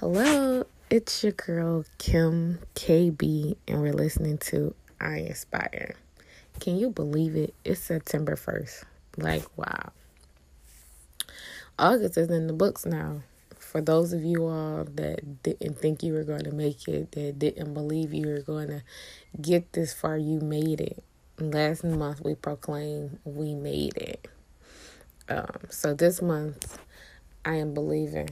Hello, it's your girl Kim KB, and we're listening to I Inspire. Can you believe it? It's September 1st. Like, wow. August is in the books now. For those of you all that didn't think you were going to make it, that didn't believe you were going to get this far, you made it. Last month we proclaimed we made it. Um, so this month I am believing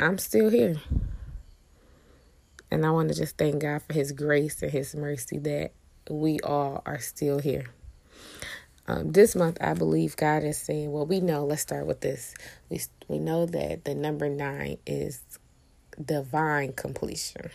I'm still here. And I want to just thank God for His grace and His mercy that we all are still here. Um, this month, I believe God is saying, well, we know, let's start with this. We, we know that the number nine is divine completion.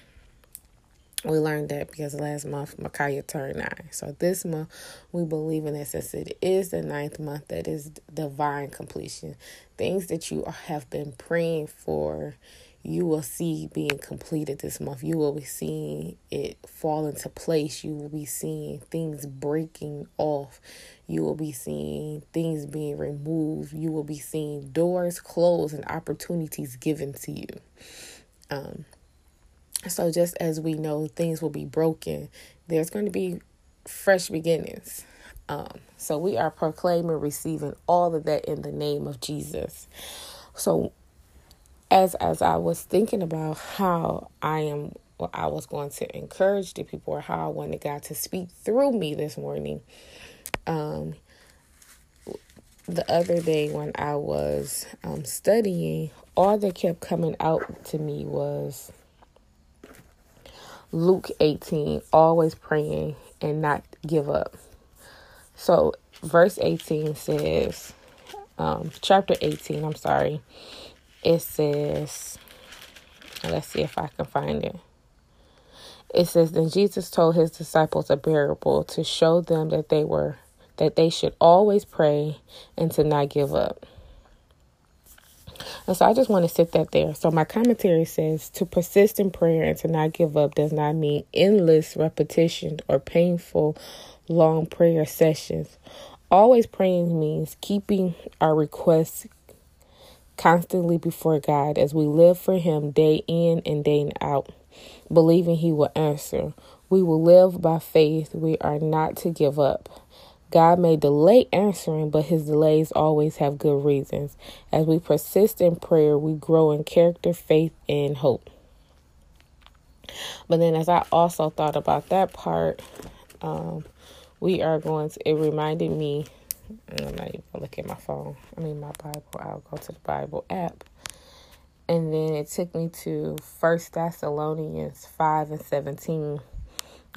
We learned that because last month Micaiah turned nine. So this month we believe in that since it is the ninth month that is divine completion. Things that you have been praying for, you will see being completed this month. You will be seeing it fall into place. You will be seeing things breaking off. You will be seeing things being removed. You will be seeing doors closed and opportunities given to you. Um, so, just as we know things will be broken, there's going to be fresh beginnings. Um, so, we are proclaiming, receiving all of that in the name of Jesus. So, as as I was thinking about how I am, well, I was going to encourage the people, or how I wanted God to speak through me this morning. Um, the other day when I was um, studying, all that kept coming out to me was Luke 18, always praying and not give up. So, verse 18 says, um, chapter 18, I'm sorry, it says, let's see if I can find it. It says, Then Jesus told his disciples a parable to show them that they were that they should always pray and to not give up. And so I just want to sit that there. So my commentary says to persist in prayer and to not give up does not mean endless repetition or painful long prayer sessions. Always praying means keeping our requests constantly before God as we live for Him day in and day out, believing He will answer. We will live by faith. We are not to give up. God may delay answering, but his delays always have good reasons. As we persist in prayer, we grow in character, faith, and hope. But then, as I also thought about that part, um, we are going to, it reminded me, I'm not even looking at my phone, I mean, my Bible. I'll go to the Bible app. And then it took me to First Thessalonians 5 and 17,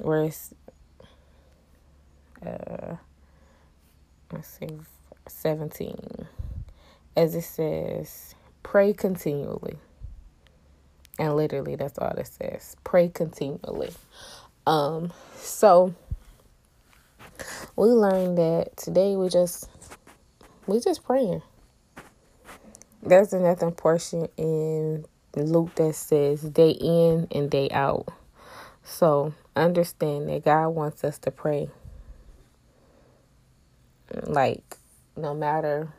where it's, uh, let's see, 17, as it says, pray continually. And literally, that's all it says. Pray continually. Um, so we learned that today we just we just praying. There's another portion in Luke that says day in and day out. So understand that God wants us to pray like no matter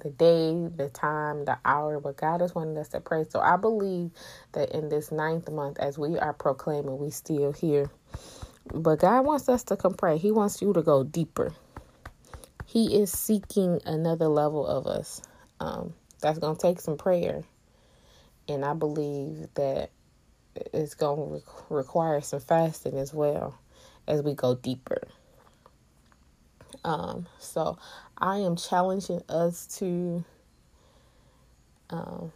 the day, the time, the hour, but God is wanting us to pray. So I believe that in this ninth month, as we are proclaiming, we still here. But God wants us to come pray. He wants you to go deeper. He is seeking another level of us. Um, that's going to take some prayer. And I believe that it's going to re- require some fasting as well as we go deeper. Um, so I am challenging us to um,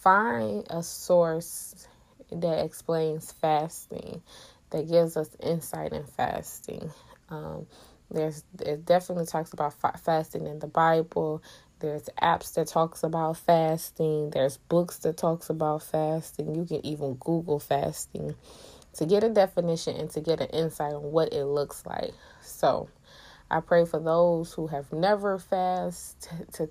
find a source that explains fasting, that gives us insight in fasting. Um, there's it definitely talks about fa- fasting in the Bible. There's apps that talks about fasting. There's books that talks about fasting. You can even Google fasting to get a definition and to get an insight on what it looks like. So, I pray for those who have never fast to,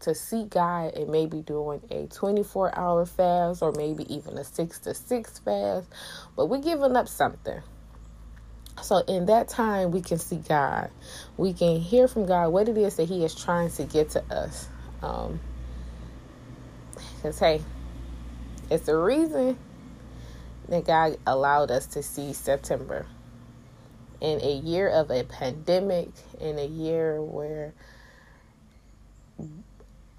to seek God and maybe doing a 24 hour fast or maybe even a 6 to 6 fast, but we're giving up something. So in that time we can see God. We can hear from God what it is that he is trying to get to us. Um cuz hey, It's the reason that God allowed us to see September in a year of a pandemic, in a year where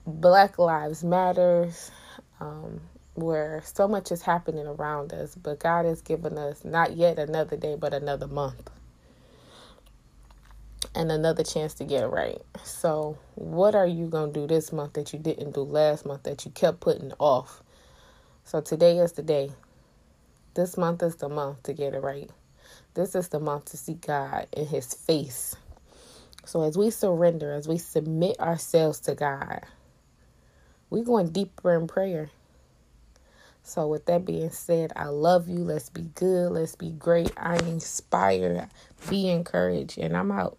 Black Lives Matters, um, where so much is happening around us, but God has given us not yet another day, but another month and another chance to get it right. So, what are you going to do this month that you didn't do last month that you kept putting off? So, today is the day. This month is the month to get it right. This is the month to see God in His face. So, as we surrender, as we submit ourselves to God, we're going deeper in prayer. So, with that being said, I love you. Let's be good. Let's be great. I inspire. Be encouraged. And I'm out.